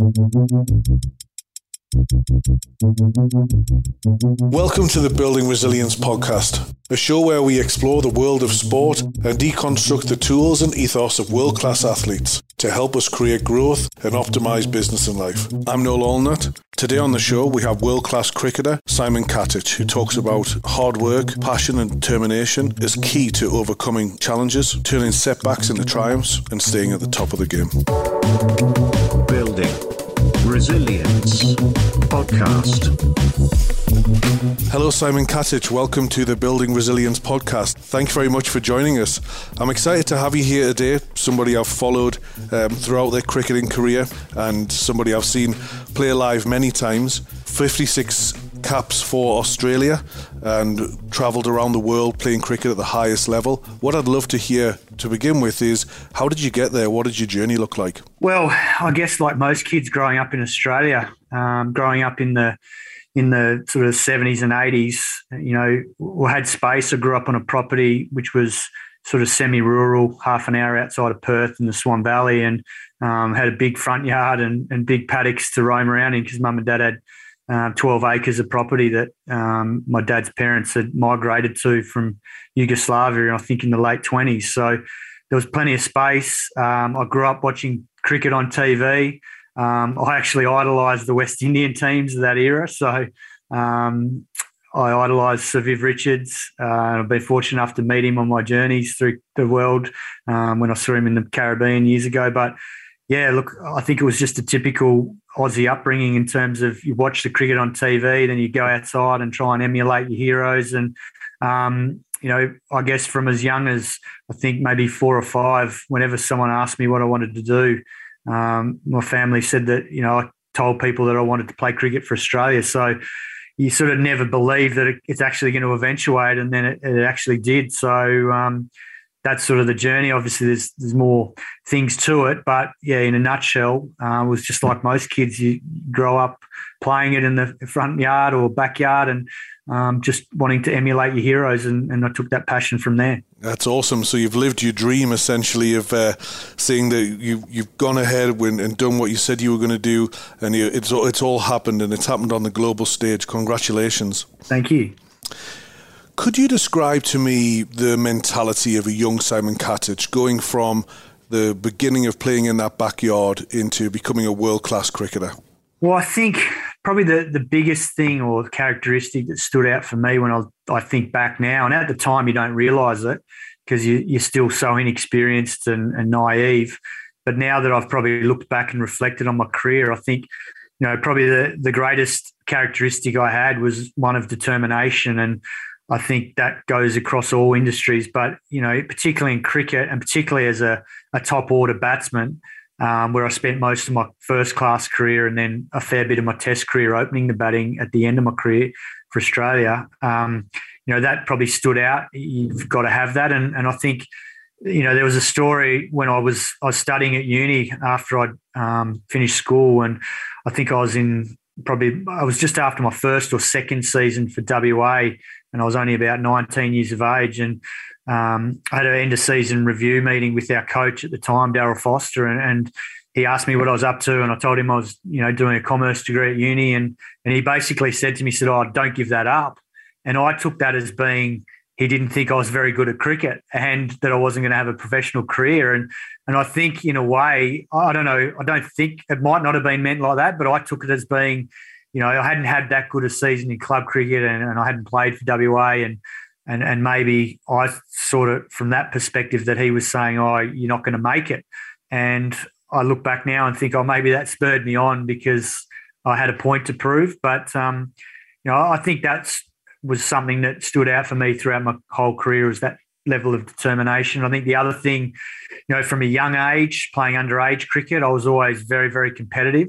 Welcome to the Building Resilience podcast, a show where we explore the world of sport and deconstruct the tools and ethos of world class athletes to help us create growth and optimize business and life. I'm Noel Allnutt. Today on the show, we have world class cricketer Simon Katich, who talks about hard work, passion, and determination as key to overcoming challenges, turning setbacks into triumphs, and staying at the top of the game. Building Resilience Podcast. Hello, Simon Katich. Welcome to the Building Resilience podcast. Thank you very much for joining us. I'm excited to have you here today. Somebody I've followed um, throughout their cricketing career and somebody I've seen play live many times. 56 caps for Australia and travelled around the world playing cricket at the highest level. What I'd love to hear to begin with is how did you get there? What did your journey look like? Well, I guess like most kids growing up in Australia, um, growing up in the in the sort of 70s and 80s, you know, we had space. I grew up on a property which was sort of semi-rural, half an hour outside of Perth in the Swan Valley, and um, had a big front yard and, and big paddocks to roam around in because mum and dad had uh, 12 acres of property that um, my dad's parents had migrated to from Yugoslavia, I think in the late 20s. So there was plenty of space. Um, I grew up watching cricket on TV. Um, I actually idolised the West Indian teams of that era. So um, I idolised Sir Viv Richards. Uh, I've been fortunate enough to meet him on my journeys through the world um, when I saw him in the Caribbean years ago. But yeah, look, I think it was just a typical Aussie upbringing in terms of you watch the cricket on TV, then you go outside and try and emulate your heroes. And, um, you know, I guess from as young as I think maybe four or five, whenever someone asked me what I wanted to do, um, my family said that, you know, I told people that I wanted to play cricket for Australia. So you sort of never believe that it's actually going to eventuate, and then it, it actually did. So, um, that's sort of the journey. Obviously, there's there's more things to it, but yeah, in a nutshell, uh, it was just like most kids. You grow up playing it in the front yard or backyard, and um, just wanting to emulate your heroes, and, and I took that passion from there. That's awesome. So you've lived your dream essentially of uh, seeing that you you've gone ahead and done what you said you were going to do, and you, it's it's all happened, and it's happened on the global stage. Congratulations! Thank you. Could you describe to me the mentality of a young Simon Katich going from the beginning of playing in that backyard into becoming a world class cricketer? Well, I think probably the, the biggest thing or characteristic that stood out for me when I, I think back now, and at the time you don't realise it because you, you're still so inexperienced and, and naive. But now that I've probably looked back and reflected on my career, I think you know probably the, the greatest characteristic I had was one of determination and I think that goes across all industries, but you know, particularly in cricket and particularly as a, a top order batsman, um, where I spent most of my first class career and then a fair bit of my test career opening the batting at the end of my career for Australia. Um, you know, that probably stood out. You've got to have that. And, and I think, you know, there was a story when I was I was studying at uni after I'd um, finished school, and I think I was in probably I was just after my first or second season for WA and I was only about 19 years of age. And um, I had an end of season review meeting with our coach at the time, Daryl Foster, and, and, he asked me what I was up to, and I told him I was, you know, doing a commerce degree at uni, and and he basically said to me, said, "Oh, don't give that up," and I took that as being he didn't think I was very good at cricket and that I wasn't going to have a professional career. And and I think in a way, I don't know, I don't think it might not have been meant like that, but I took it as being you know, I hadn't had that good a season in club cricket and, and I hadn't played for WA and and and maybe I sort of from that perspective that he was saying, Oh, you're not going to make it. And I look back now and think, oh, maybe that spurred me on because I had a point to prove. But um, you know, I think that's was something that stood out for me throughout my whole career was that level of determination. I think the other thing, you know, from a young age, playing underage cricket, I was always very, very competitive.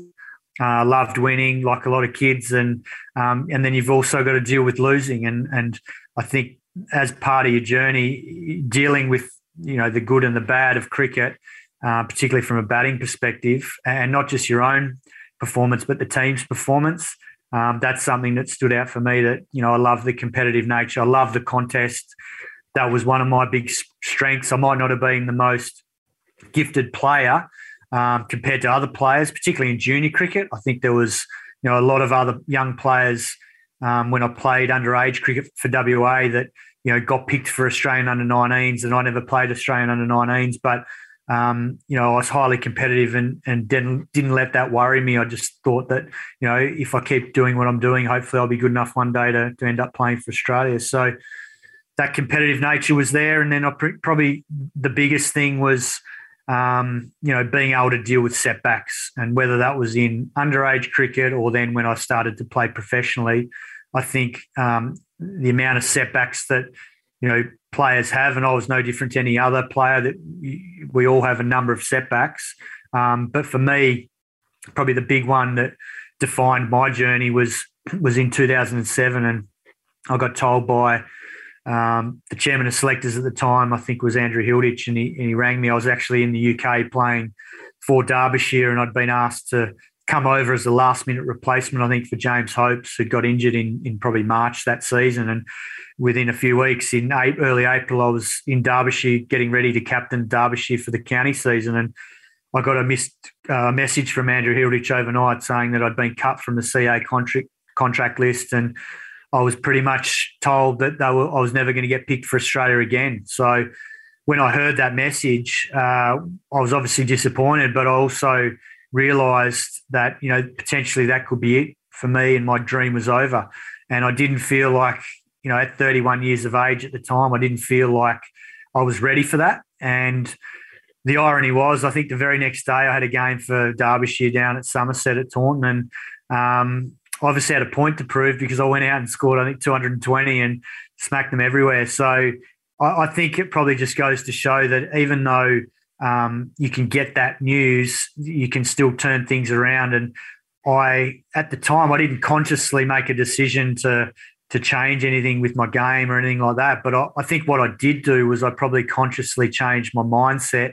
Uh, loved winning, like a lot of kids, and um, and then you've also got to deal with losing, and and I think as part of your journey, dealing with you know the good and the bad of cricket, uh, particularly from a batting perspective, and not just your own performance, but the team's performance. Um, that's something that stood out for me. That you know, I love the competitive nature. I love the contest. That was one of my big strengths. I might not have been the most gifted player, um, compared to other players, particularly in junior cricket. I think there was you know a lot of other young players um, when I played underage cricket for WA that you know got picked for Australian under 19s, and I never played Australian under 19s, but um, you know, I was highly competitive and, and didn't didn't let that worry me. I just thought that, you know, if I keep doing what I'm doing, hopefully I'll be good enough one day to, to end up playing for Australia. So that competitive nature was there. And then I pr- probably the biggest thing was, um, you know, being able to deal with setbacks and whether that was in underage cricket or then when I started to play professionally, I think um, the amount of setbacks that, you know, players have, and I was no different to any other player. That we all have a number of setbacks, um, but for me, probably the big one that defined my journey was was in 2007, and I got told by um, the chairman of selectors at the time, I think was Andrew Hilditch, and he, and he rang me. I was actually in the UK playing for Derbyshire, and I'd been asked to come over as a last minute replacement, I think, for James Hopes, who got injured in, in probably March that season. And within a few weeks, in early April, I was in Derbyshire getting ready to captain Derbyshire for the county season. And I got a missed uh, message from Andrew Hilditch overnight saying that I'd been cut from the CA contract, contract list. And I was pretty much told that were, I was never going to get picked for Australia again. So when I heard that message, uh, I was obviously disappointed, but I also realized that you know potentially that could be it for me and my dream was over and i didn't feel like you know at 31 years of age at the time i didn't feel like i was ready for that and the irony was i think the very next day i had a game for derbyshire down at somerset at taunton and um, obviously had a point to prove because i went out and scored i think 220 and smacked them everywhere so I, I think it probably just goes to show that even though um, you can get that news, you can still turn things around. And I, at the time, I didn't consciously make a decision to to change anything with my game or anything like that. But I, I think what I did do was I probably consciously changed my mindset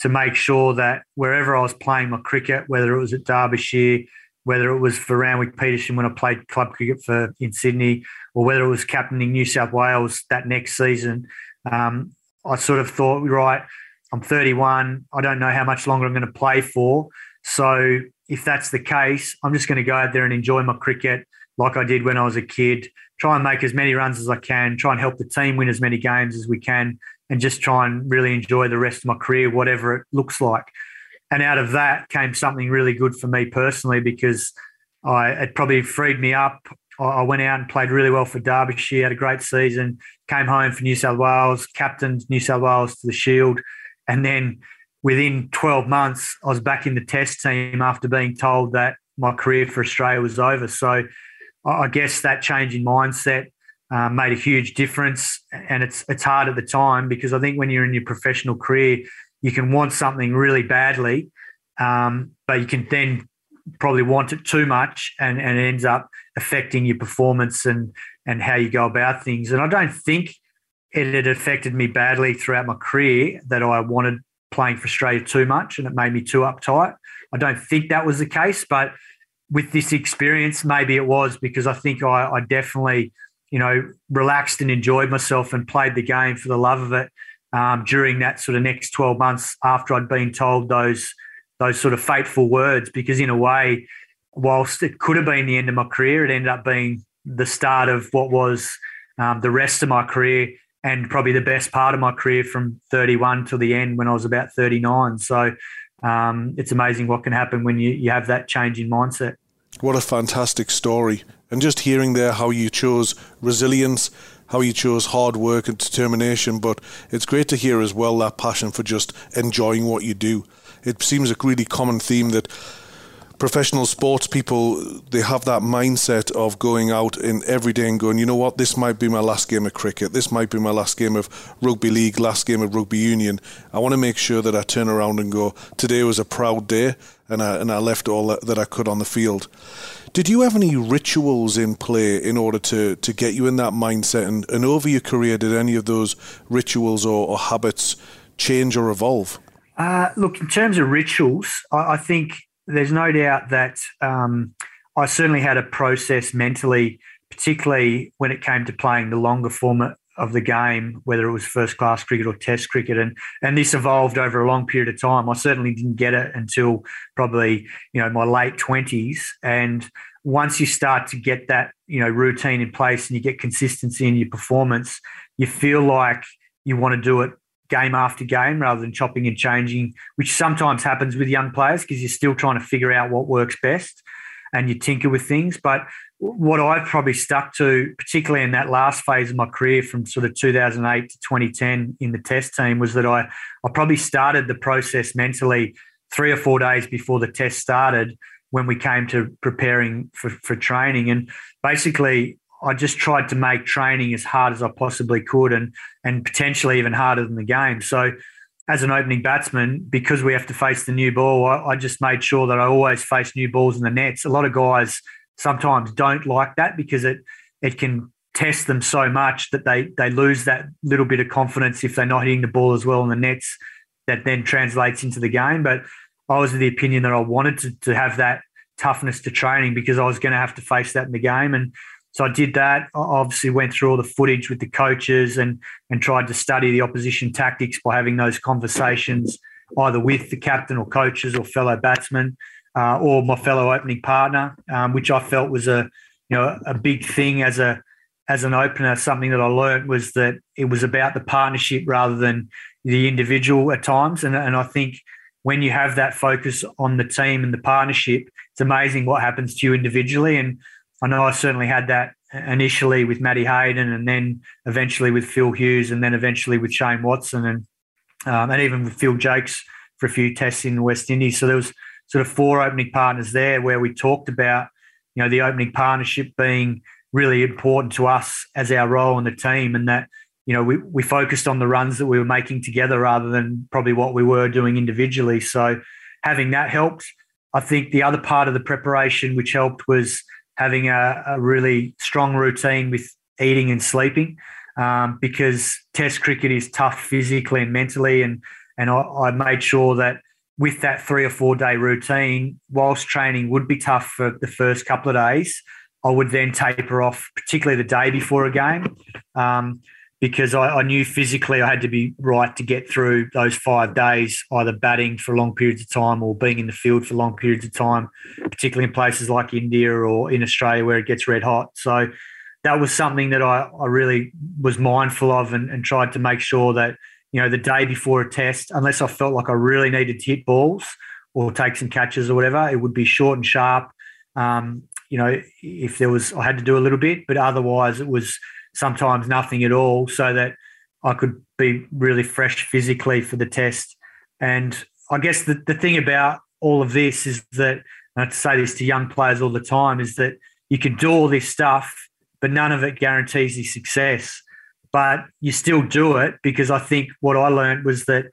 to make sure that wherever I was playing my cricket, whether it was at Derbyshire, whether it was for Randwick Petersham when I played club cricket for in Sydney, or whether it was captaining New South Wales that next season, um, I sort of thought, right, I'm 31. I don't know how much longer I'm going to play for. So if that's the case, I'm just going to go out there and enjoy my cricket like I did when I was a kid. Try and make as many runs as I can. Try and help the team win as many games as we can, and just try and really enjoy the rest of my career, whatever it looks like. And out of that came something really good for me personally because I it probably freed me up. I went out and played really well for Derbyshire, had a great season, came home for New South Wales, captained New South Wales to the Shield, and then within 12 months, I was back in the test team after being told that my career for Australia was over. So I guess that change in mindset um, made a huge difference. And it's it's hard at the time because I think when you're in your professional career, you can want something really badly, um, but you can then probably want it too much, and, and it ends up affecting your performance and and how you go about things. And I don't think it had affected me badly throughout my career that I wanted playing for Australia too much and it made me too uptight. I don't think that was the case, but with this experience, maybe it was because I think I, I definitely, you know, relaxed and enjoyed myself and played the game for the love of it um, during that sort of next 12 months after I'd been told those those sort of fateful words. Because in a way, whilst it could have been the end of my career, it ended up being the start of what was um, the rest of my career and probably the best part of my career from 31 to the end when I was about 39. So um, it's amazing what can happen when you, you have that change in mindset. What a fantastic story. And just hearing there how you chose resilience, how you chose hard work and determination, but it's great to hear as well that passion for just enjoying what you do. It seems a really common theme that professional sports people they have that mindset of going out in every day and going, you know what, this might be my last game of cricket, this might be my last game of rugby league, last game of rugby union. I want to make sure that I turn around and go, today was a proud day, and I and I left all that I could on the field. Did you have any rituals in play in order to, to get you in that mindset? And, and over your career, did any of those rituals or, or habits change or evolve? Uh, look, in terms of rituals, I, I think there's no doubt that um, I certainly had a process mentally, particularly when it came to playing the longer format of the game, whether it was first class cricket or Test cricket, and and this evolved over a long period of time. I certainly didn't get it until probably you know my late twenties, and once you start to get that you know routine in place and you get consistency in your performance, you feel like you want to do it game after game rather than chopping and changing, which sometimes happens with young players because you're still trying to figure out what works best and you tinker with things. But what I've probably stuck to, particularly in that last phase of my career from sort of 2008 to 2010 in the test team, was that I, I probably started the process mentally three or four days before the test started when we came to preparing for, for training. And basically, I just tried to make training as hard as I possibly could and, and potentially even harder than the game. So, as an opening batsman, because we have to face the new ball, I, I just made sure that I always face new balls in the nets. A lot of guys sometimes don't like that because it it can test them so much that they they lose that little bit of confidence if they're not hitting the ball as well in the nets that then translates into the game. But i was of the opinion that i wanted to, to have that toughness to training because i was going to have to face that in the game. And so i did that. I obviously went through all the footage with the coaches and and tried to study the opposition tactics by having those conversations either with the captain or coaches or fellow batsmen uh, or my fellow opening partner, um, which I felt was a you know a big thing as a as an opener. Something that I learned was that it was about the partnership rather than the individual at times, and and I think when you have that focus on the team and the partnership, it's amazing what happens to you individually. And I know I certainly had that initially with Matty Hayden, and then eventually with Phil Hughes, and then eventually with Shane Watson, and um, and even with Phil Jaques for a few tests in the West Indies. So there was sort of four opening partners there where we talked about, you know, the opening partnership being really important to us as our role in the team and that, you know, we, we focused on the runs that we were making together rather than probably what we were doing individually. So having that helped. I think the other part of the preparation which helped was having a, a really strong routine with eating and sleeping um, because test cricket is tough physically and mentally. And, and I, I made sure that with that three or four day routine, whilst training would be tough for the first couple of days, I would then taper off, particularly the day before a game, um, because I, I, knew physically I had to be right to get through those five days, either batting for long periods of time or being in the field for long periods of time, particularly in places like India or in Australia where it gets red hot. So that was something that I, I really was mindful of and, and tried to make sure that you know, the day before a test, unless I felt like I really needed to hit balls or take some catches or whatever, it would be short and sharp. Um, you know, if there was, I had to do a little bit, but otherwise it was sometimes nothing at all so that I could be really fresh physically for the test. And I guess the, the thing about all of this is that, I say this to young players all the time, is that you can do all this stuff, but none of it guarantees you success but you still do it because I think what I learned was that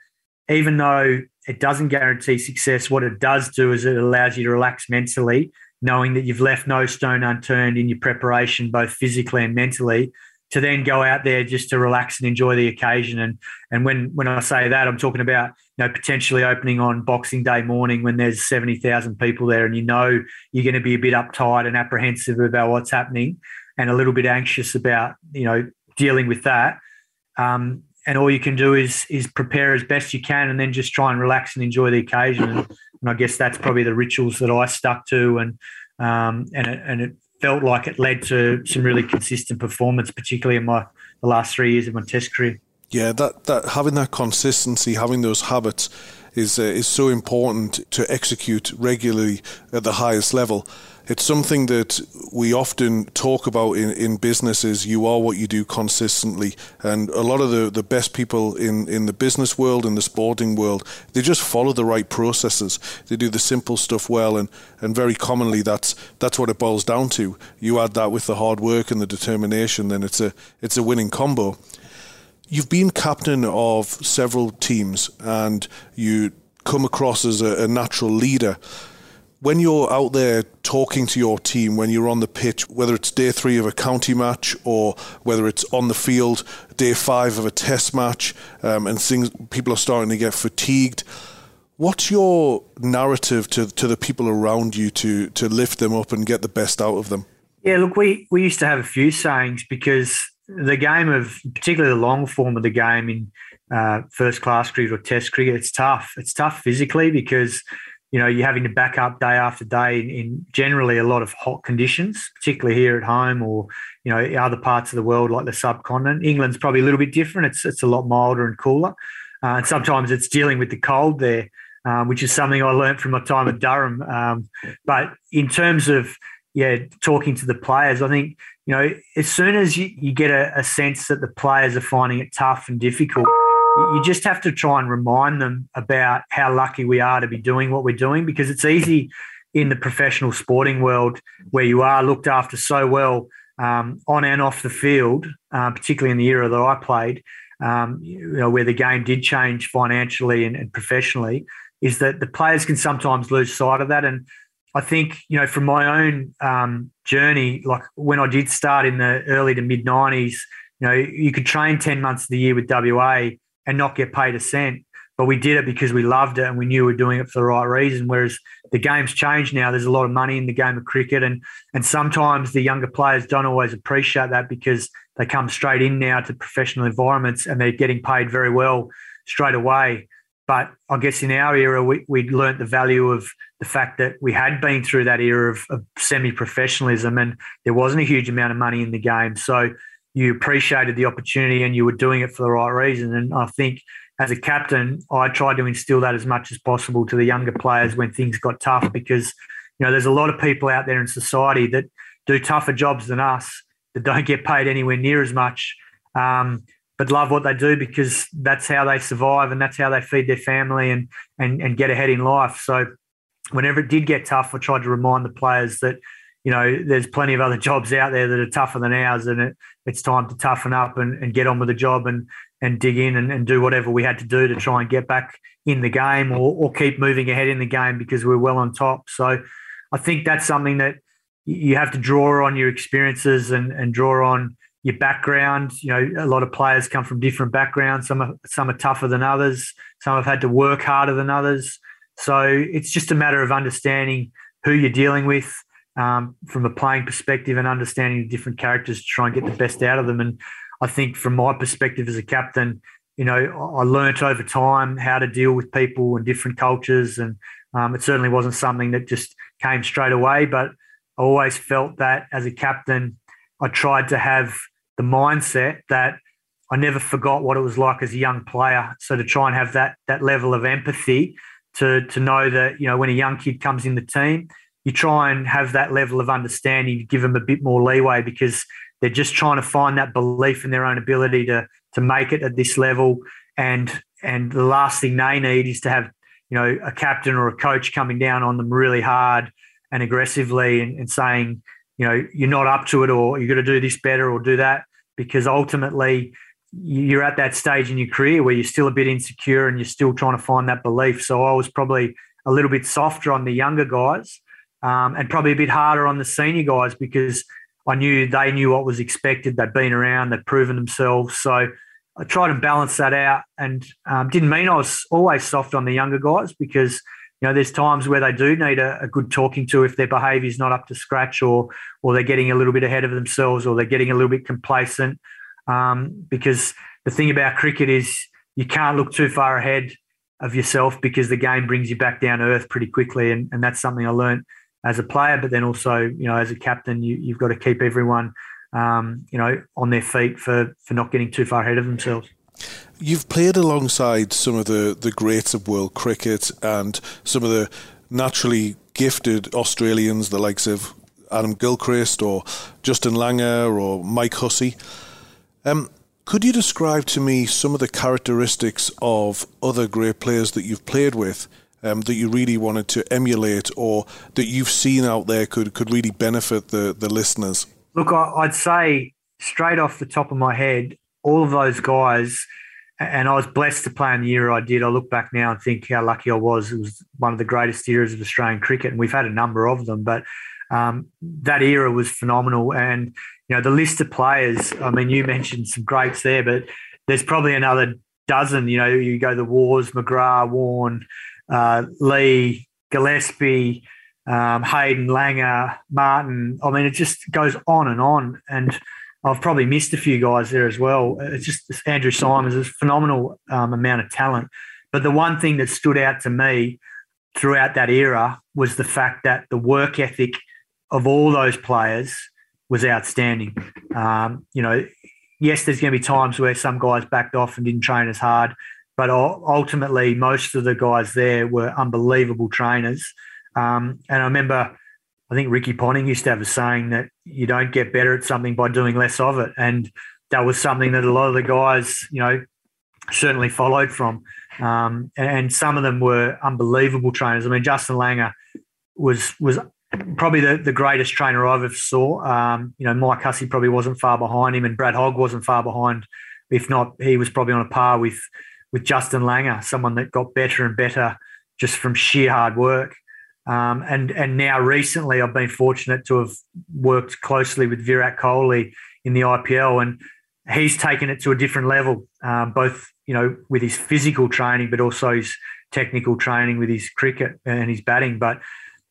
even though it doesn't guarantee success, what it does do is it allows you to relax mentally, knowing that you've left no stone unturned in your preparation, both physically and mentally, to then go out there just to relax and enjoy the occasion. And and when when I say that, I'm talking about you know potentially opening on Boxing Day morning when there's seventy thousand people there, and you know you're going to be a bit uptight and apprehensive about what's happening, and a little bit anxious about you know dealing with that. Um, and all you can do is is prepare as best you can, and then just try and relax and enjoy the occasion. And, and I guess that's probably the rituals that I stuck to, and um, and it, and it felt like it led to some really consistent performance, particularly in my the last three years of my Test career. Yeah, that that having that consistency, having those habits, is uh, is so important to execute regularly at the highest level it's something that we often talk about in, in businesses. You are what you do consistently. And a lot of the, the best people in, in the business world, in the sporting world, they just follow the right processes. They do the simple stuff well. And, and very commonly, that's, that's what it boils down to. You add that with the hard work and the determination, then it's a, it's a winning combo. You've been captain of several teams and you come across as a, a natural leader when you're out there talking to your team, when you're on the pitch, whether it's day three of a county match or whether it's on the field, day five of a test match, um, and things people are starting to get fatigued. What's your narrative to, to the people around you to to lift them up and get the best out of them? Yeah, look, we, we used to have a few sayings because the game of particularly the long form of the game in uh, first class cricket or test cricket, it's tough. It's tough physically because you know you're having to back up day after day in, in, generally a lot of hot conditions, particularly here at home or you know other parts of the world like the subcontinent. England's probably a little bit different. It's it's a lot milder and cooler, uh, and sometimes it's dealing with the cold there. Um, which is something I learned from my time at Durham. Um, but in terms of yeah, talking to the players, I think you know as soon as you, you get a, a sense that the players are finding it tough and difficult, you just have to try and remind them about how lucky we are to be doing what we're doing because it's easy in the professional sporting world where you are looked after so well um, on and off the field, uh, particularly in the era that I played, um, you know, where the game did change financially and, and, professionally, is that the players can sometimes lose sight of that. And I think, you know, from my own um, journey, like when I did start in the early to mid 90s, you know, you could train 10 months of the year with WA and not get paid a cent. But we did it because we loved it and we knew we were doing it for the right reason. Whereas the game's changed now. There's a lot of money in the game of cricket. And, and sometimes the younger players don't always appreciate that because they come straight in now to professional environments and they're getting paid very well straight away. But I guess in our era, we, we learnt the value of the fact that we had been through that era of, of semi professionalism and there wasn't a huge amount of money in the game. So you appreciated the opportunity and you were doing it for the right reason. And I think as a captain, I tried to instill that as much as possible to the younger players when things got tough because, you know, there's a lot of people out there in society that do tougher jobs than us that don't get paid anywhere near as much, um, but love what they do because that's how they survive and that's how they feed their family and, and, and get ahead in life. So whenever it did get tough, I tried to remind the players that, you know, there's plenty of other jobs out there that are tougher than ours, and it, it's time to toughen up and, and get on with the job and and dig in and, and do whatever we had to do to try and get back in the game or, or keep moving ahead in the game because we're well on top. So I think that's something that you have to draw on your experiences and, and draw on your background. You know, a lot of players come from different backgrounds. Some are, some are tougher than others. Some have had to work harder than others. So it's just a matter of understanding who you're dealing with, um, from a playing perspective and understanding the different characters to try and get the best out of them. And I think from my perspective as a captain, you know, I learnt over time how to deal with people and different cultures. And um, it certainly wasn't something that just came straight away, but I always felt that as a captain, I tried to have the mindset that I never forgot what it was like as a young player. So to try and have that that level of empathy to to know that you know when a young kid comes in the team, you try and have that level of understanding to give them a bit more leeway because they're just trying to find that belief in their own ability to to make it at this level. And and the last thing they need is to have you know a captain or a coach coming down on them really hard and aggressively and, and saying you know you're not up to it or you're going to do this better or do that because ultimately you're at that stage in your career where you're still a bit insecure and you're still trying to find that belief. So i was probably a little bit softer on the younger guys um, and probably a bit harder on the senior guys because I knew they knew what was expected. They'd been around, they'd proven themselves. So I tried to balance that out and um, didn't mean I was always soft on the younger guys because you know there's times where they do need a, a good talking to if their behaviour is not up to scratch or or they're getting a little bit ahead of themselves or they're getting a little bit complacent. Um, because the thing about cricket is you can't look too far ahead of yourself because the game brings you back down to earth pretty quickly, and, and that's something I learned as a player, but then also, you know, as a captain, you, you've got to keep everyone, um, you know, on their feet for for not getting too far ahead of themselves. You've played alongside some of the, the greats of world cricket and some of the naturally gifted Australians, the likes of Adam Gilchrist or Justin Langer or Mike Hussey. Um, could you describe to me some of the characteristics of other great players that you've played with um, that you really wanted to emulate or that you've seen out there could, could really benefit the, the listeners? Look, I'd say straight off the top of my head, all of those guys, and I was blessed to play in the year I did. I look back now and think how lucky I was. It was one of the greatest eras of Australian cricket, and we've had a number of them, but um, that era was phenomenal. And you know, the list of players. I mean, you mentioned some greats there, but there's probably another dozen. You know, you go the Waughs, McGrath, Warne, uh, Lee, Gillespie, um, Hayden, Langer, Martin. I mean, it just goes on and on. And I've probably missed a few guys there as well. It's just Andrew Symonds is a phenomenal um, amount of talent. But the one thing that stood out to me throughout that era was the fact that the work ethic of all those players was outstanding. Um, you know, yes, there's going to be times where some guys backed off and didn't train as hard, but ultimately, most of the guys there were unbelievable trainers. Um, and I remember, I think Ricky Ponting used to have a saying that you don't get better at something by doing less of it. And that was something that a lot of the guys, you know, certainly followed from. Um, and some of them were unbelievable trainers. I mean, Justin Langer was was probably the, the greatest trainer I've ever saw. Um, you know, Mike Hussey probably wasn't far behind him, and Brad Hogg wasn't far behind. If not, he was probably on a par with with Justin Langer, someone that got better and better just from sheer hard work. Um, and and now recently, I've been fortunate to have worked closely with Virat Kohli in the IPL, and he's taken it to a different level, um, both you know with his physical training, but also his technical training with his cricket and his batting. But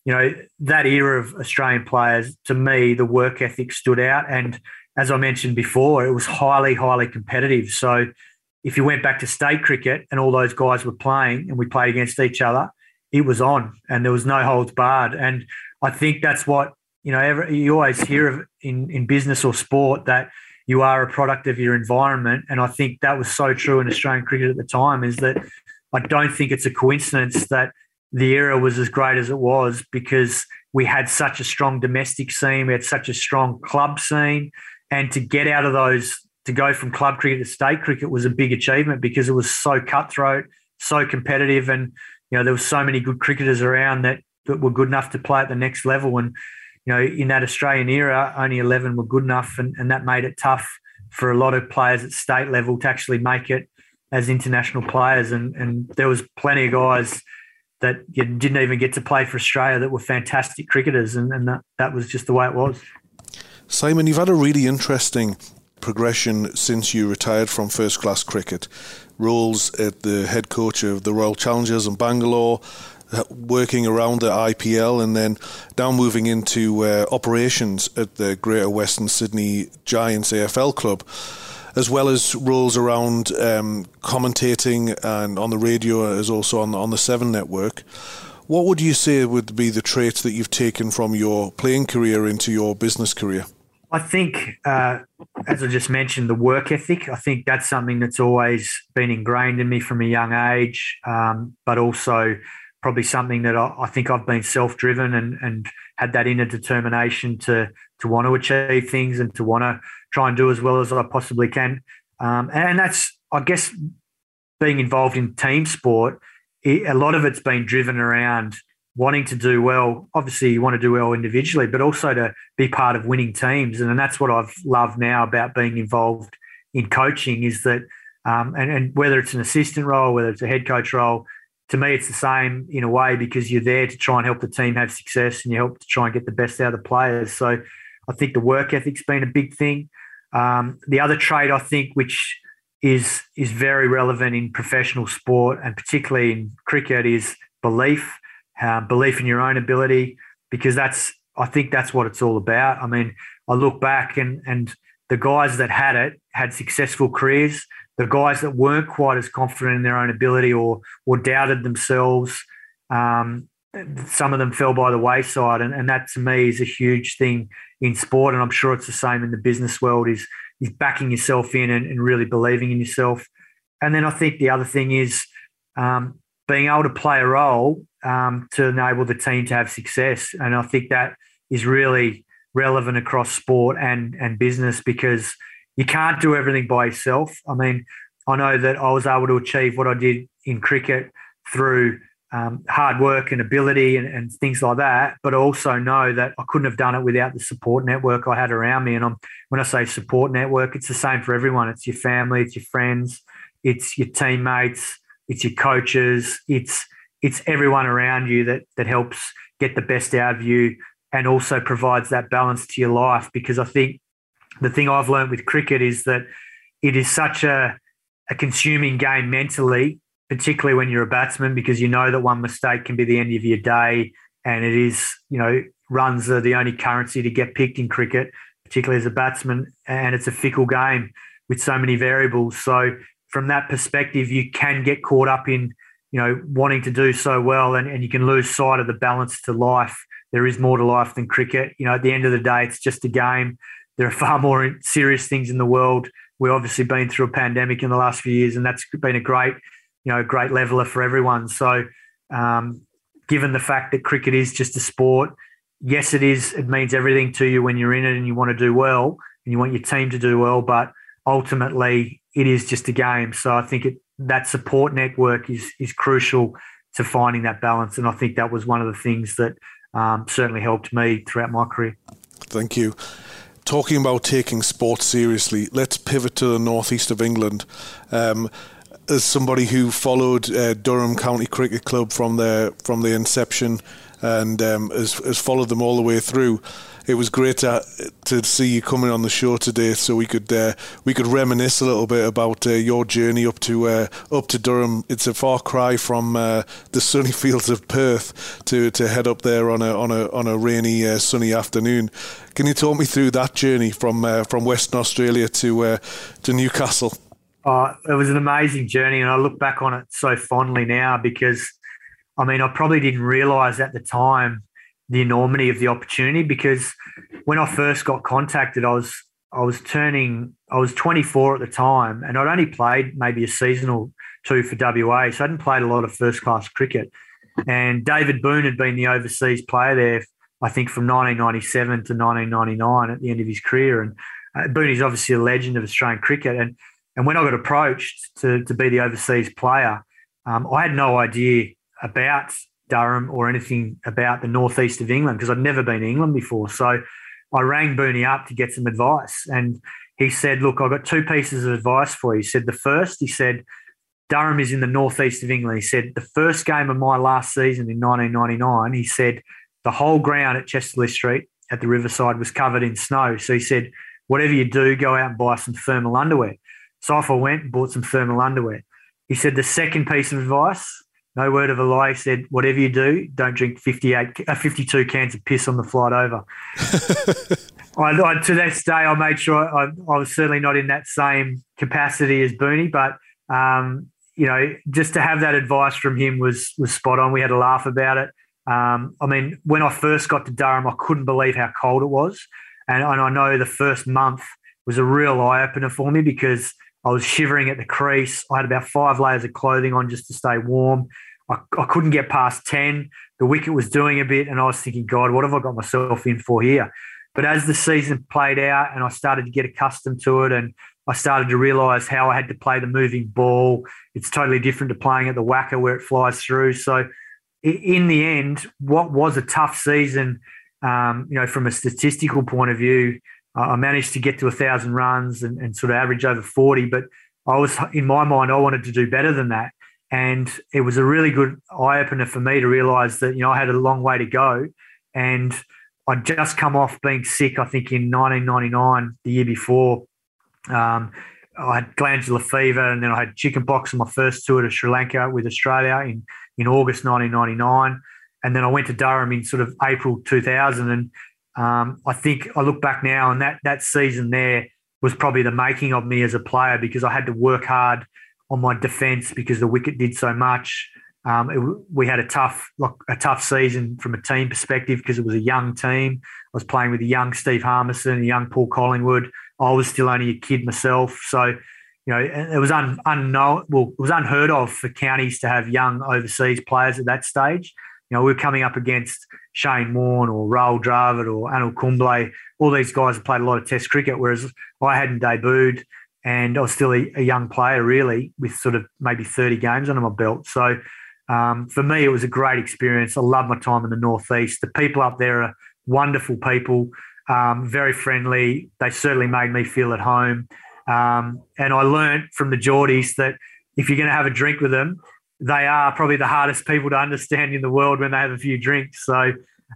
you know that era of Australian players, to me, the work ethic stood out, and as I mentioned before, it was highly, highly competitive. So if you went back to state cricket and all those guys were playing and we played against each other, it was on and there was no holds barred. And I think that's what, you know, every, you always hear of in, in business or sport that you are a product of your environment. And I think that was so true in Australian cricket at the time is that I don't think it's a coincidence that the era was as great as it was because we had such a strong domestic scene, we had such a strong club scene. And to get out of those to go from club cricket to state cricket was a big achievement because it was so cutthroat, so competitive, and you know there were so many good cricketers around that that were good enough to play at the next level. And you know in that Australian era, only eleven were good enough, and, and that made it tough for a lot of players at state level to actually make it as international players. And and there was plenty of guys that you didn't even get to play for Australia that were fantastic cricketers, and, and that, that was just the way it was. Simon, you've had a really interesting progression since you retired from first class cricket. Roles at the head coach of the Royal Challengers in Bangalore, uh, working around the IPL, and then now moving into uh, operations at the Greater Western Sydney Giants AFL club, as well as roles around um, commentating and on the radio, as also on on the Seven Network. What would you say would be the traits that you've taken from your playing career into your business career? I think, uh, as I just mentioned, the work ethic. I think that's something that's always been ingrained in me from a young age, um, but also probably something that I, I think I've been self-driven and, and had that inner determination to to want to achieve things and to want to try and do as well as I possibly can. Um, and that's, I guess, being involved in team sport. It, a lot of it's been driven around wanting to do well. Obviously, you want to do well individually, but also to be part of winning teams. And, and that's what I've loved now about being involved in coaching is that, um, and, and whether it's an assistant role, whether it's a head coach role, to me, it's the same in a way because you're there to try and help the team have success and you help to try and get the best out of the players. So I think the work ethic's been a big thing. Um, the other trait I think, which is is very relevant in professional sport and particularly in cricket, is belief uh, belief in your own ability, because that's I think that's what it's all about. I mean, I look back and and the guys that had it had successful careers. The guys that weren't quite as confident in their own ability or or doubted themselves, um, some of them fell by the wayside, and, and that to me is a huge thing in sport, and I'm sure it's the same in the business world. Is is backing yourself in and, and really believing in yourself. And then I think the other thing is um, being able to play a role um, to enable the team to have success. And I think that is really relevant across sport and, and business because you can't do everything by yourself. I mean, I know that I was able to achieve what I did in cricket through um, hard work and ability and, and, things like that, but I also know that I couldn't have done it without the support network I had around me. And I'm, when I say support network, it's the same for everyone. It's your family, it's your friends, it's your teammates, it's your coaches, it's it's everyone around you that that helps get the best out of you and also provides that balance to your life. Because I think the thing I've learned with cricket is that it is such a, a consuming game mentally, particularly when you're a batsman, because you know that one mistake can be the end of your day. And it is, you know, runs are the only currency to get picked in cricket particularly as a batsman, and it's a fickle game with so many variables. So from that perspective, you can get caught up in, you know, wanting to do so well and, and you can lose sight of the balance to life. There is more to life than cricket. You know, at the end of the day, it's just a game. There are far more serious things in the world. We've obviously been through a pandemic in the last few years, and that's been a great, you know, great leveler for everyone. So, um, given the fact that cricket is just a sport, yes, it is. It means everything to you when you're in it and you want to do well and you want your team to do well. But ultimately, it is just a game. So I think it, that support network is is crucial to finding that balance. And I think that was one of the things that um, certainly helped me throughout my career. Thank you. Talking about taking sports seriously, let's pivot to the northeast of England. Um, as somebody who followed uh, Durham County Cricket Club from their from the inception and um, has, has followed them all the way through, it was great to, to see you coming on the show today, so we could uh, we could reminisce a little bit about uh, your journey up to uh, up to Durham. It's a far cry from uh, the sunny fields of Perth to, to head up there on a on a on a rainy uh, sunny afternoon. Can you talk me through that journey from uh, from Western Australia to to Newcastle? Oh, it was an amazing journey, and I look back on it so fondly now because, I mean, I probably didn't realise at the time the enormity of the opportunity because when I first got contacted, I was I was turning I was 24 at the time, and I'd only played maybe a season or two for WA, so I hadn't played a lot of first class cricket. And David Boon had been the overseas player there, I think, from 1997 to 1999 at the end of his career. And uh, Boon is obviously a legend of Australian cricket. And and when I got approached to to be the overseas player, um, I had no idea about Durham or anything about the northeast of England because I'd never been to England before. So I rang Booney up to get some advice. And he said, Look, I've got two pieces of advice for you. He said, The first, he said, Durham is in the northeast of England. He said, The first game of my last season in 1999, he said, the whole ground at Chester-le-Street at the Riverside was covered in snow. So he said, Whatever you do, go out and buy some thermal underwear. So off I went and bought some thermal underwear. He said, The second piece of advice, no word of a lie. He said, whatever you do, don't drink 58, uh, 52 cans of piss on the flight over. I, I, to this day, I made sure I, I, was certainly not in that same capacity as Booney, but um, you know, just to have that advice from him was was spot on. We had a laugh about it. Um, I mean, when I first got to Durham, I couldn't believe how cold it was, and, and I know the first month was a real eye opener for me because I was shivering at the crease. I had about five layers of clothing on just to stay warm. I, I couldn't get past 10. The wicket was doing a bit, and I was thinking, God, what have I got myself in for here? But as the season played out and I started to get accustomed to it, and I started to realize how I had to play the moving ball, it's totally different to playing at the WACA where it flies through. So, in the end, what was a tough season, um, you know, from a statistical point of view, I managed to get to a thousand runs and, and sort of average over 40. But I was, in my mind, I wanted to do better than that. And it was a really good eye opener for me to realize that, you know, I had a long way to go. And I'd just come off being sick, I think, in 1999, the year before. Um, I had glandular fever and then I had chickenpox on my first tour to Sri Lanka with Australia in, in August 1999. And then I went to Durham in sort of April 2000. And um, I think I look back now, and that that season there was probably the making of me as a player because I had to work hard on my defence because the wicket did so much. Um, it, we had a tough like, a tough season from a team perspective because it was a young team. I was playing with a young Steve Harmison, a young Paul Collingwood. I was still only a kid myself, so you know it was un, unknown. Well, it was unheard of for counties to have young overseas players at that stage. You know, we're coming up against Shane Warne or Rahul Dravid or Anil Kumble. All these guys have played a lot of Test cricket, whereas I hadn't debuted and I was still a, a young player, really, with sort of maybe 30 games under my belt. So um, for me, it was a great experience. I love my time in the Northeast. The people up there are wonderful people, um, very friendly. They certainly made me feel at home. Um, and I learned from the Geordies that if you're going to have a drink with them, they are probably the hardest people to understand in the world when they have a few drinks. So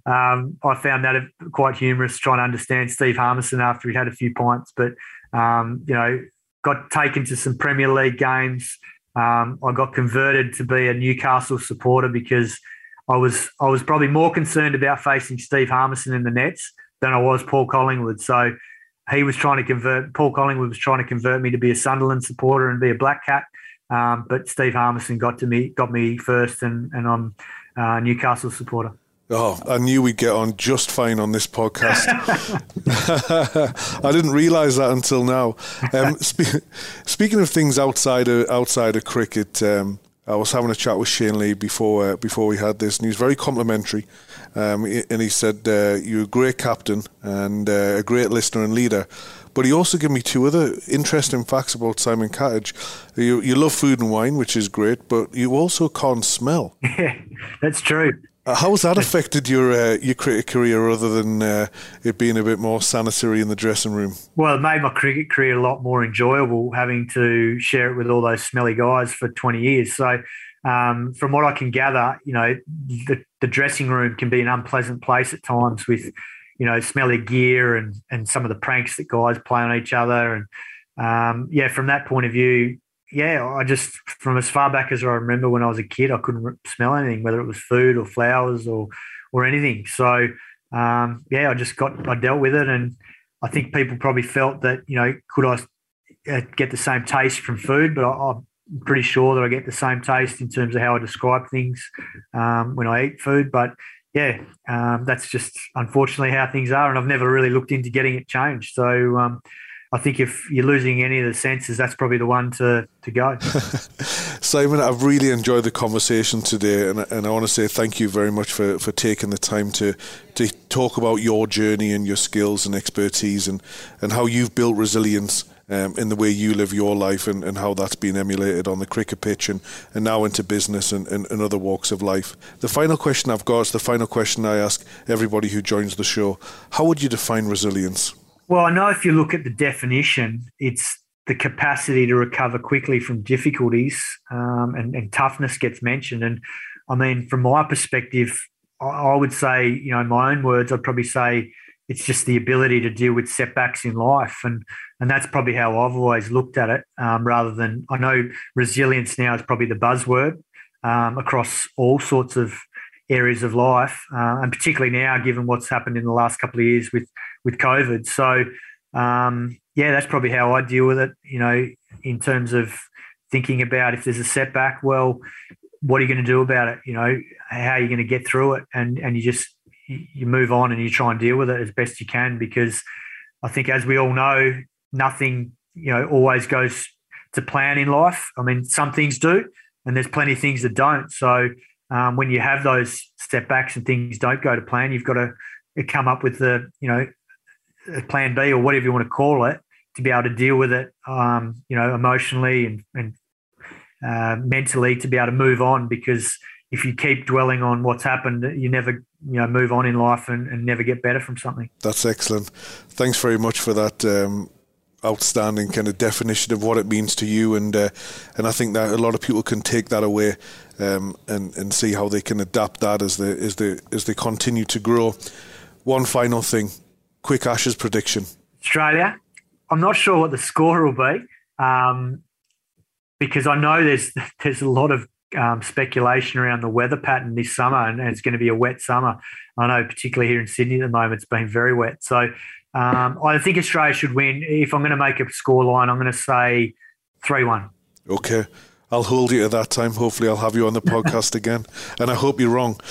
um, I found that quite humorous trying to understand Steve Harmison after he'd had a few pints. But, um, you know, got taken to some Premier League games. Um, I got converted to be a Newcastle supporter because I was I was probably more concerned about facing Steve Harmison in the nets than I was Paul Collingwood. So he was trying to convert Paul Collingwood was trying to convert me to be a Sunderland supporter and be a Black Cat. Um, but Steve Harmison got to me, got me first, and and I'm a Newcastle supporter. Oh, I knew we'd get on just fine on this podcast. I didn't realise that until now. Um, spe- speaking of things outside of outside of cricket, um, I was having a chat with Shane Lee before uh, before we had this, and he was very complimentary. Um, and he said uh, you're a great captain and uh, a great listener and leader. But he also gave me two other interesting facts about Simon Katich. You, you love food and wine, which is great, but you also can't smell. Yeah, that's true. How has that affected your uh, your cricket career, other than uh, it being a bit more sanitary in the dressing room? Well, it made my cricket career a lot more enjoyable, having to share it with all those smelly guys for twenty years. So, um, from what I can gather, you know, the, the dressing room can be an unpleasant place at times with, you know, smelly gear and and some of the pranks that guys play on each other. And um, yeah, from that point of view, yeah, I just from as far back as I remember when I was a kid, I couldn't smell anything, whether it was food or flowers or or anything. So um, yeah, I just got I dealt with it, and I think people probably felt that you know could I uh, get the same taste from food, but I, am pretty sure that I get the same taste in terms of how I describe things um, when I eat food. But yeah, um, that's just unfortunately how things are, and I've never really looked into getting it changed. So um, I think if you're losing any of the senses, that's probably the one to, to go. Simon, I've really enjoyed the conversation today, and, and I want to say thank you very much for, for taking the time to, to talk about your journey and your skills and expertise and, and how you've built resilience um, in the way you live your life and, and how that's been emulated on the cricket pitch and, and now into business and, and, and other walks of life. The final question I've got is the final question I ask everybody who joins the show. How would you define resilience? Well, I know if you look at the definition, it's the capacity to recover quickly from difficulties um, and, and, toughness gets mentioned. And I mean, from my perspective, I, I would say, you know, in my own words, I'd probably say it's just the ability to deal with setbacks in life. And, and that's probably how I've always looked at it um, rather than, I know resilience now is probably the buzzword um, across all sorts of areas of life, uh, and particularly now, given what's happened in the last couple of years with with COVID. So, um, yeah, that's probably how I deal with it. You know, in terms of thinking about if there's a setback, well, what are you going to do about it? You know, how are you going to get through it? And and you just you move on and you try and deal with it as best you can because I think, as we all know, nothing you know always goes to plan in life. I mean, some things do, and there's plenty of things that don't. So um, when you have those setbacks and things don't go to plan, you've got to come up with the you know plan B or whatever you want to call it to be able to deal with it, um, you know, emotionally and, and uh, mentally to be able to move on. Because if you keep dwelling on what's happened, you never, you know, move on in life and, and never get better from something. That's excellent. Thanks very much for that. Um, outstanding kind of definition of what it means to you, and uh, and I think that a lot of people can take that away um, and and see how they can adapt that as they as they as they continue to grow. One final thing: quick Ashes prediction. Australia. I'm not sure what the score will be um, because I know there's there's a lot of um, speculation around the weather pattern this summer, and, and, it's going to be a wet summer. I know, particularly here in Sydney at the moment, it's been very wet. So um, I think Australia should win. If I'm going to make a score line, I'm going to say three one. Okay. I'll hold you to that time. Hopefully, I'll have you on the podcast again. And I hope you're wrong.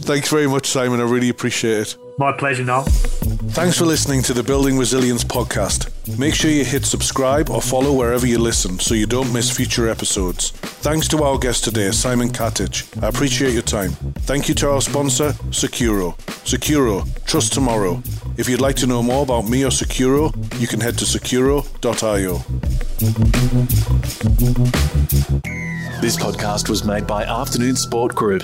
Thanks very much, Simon. I really appreciate it. My pleasure, Noel. Thanks for listening to the Building Resilience podcast. Make sure you hit subscribe or follow wherever you listen so you don't miss future episodes. Thanks to our guest today, Simon Katich. I appreciate your time. Thank you to our sponsor, Securo. Securo, trust tomorrow. If you'd like to know more about me or Securo, you can head to securo.io. This podcast was made by Afternoon Sport Group.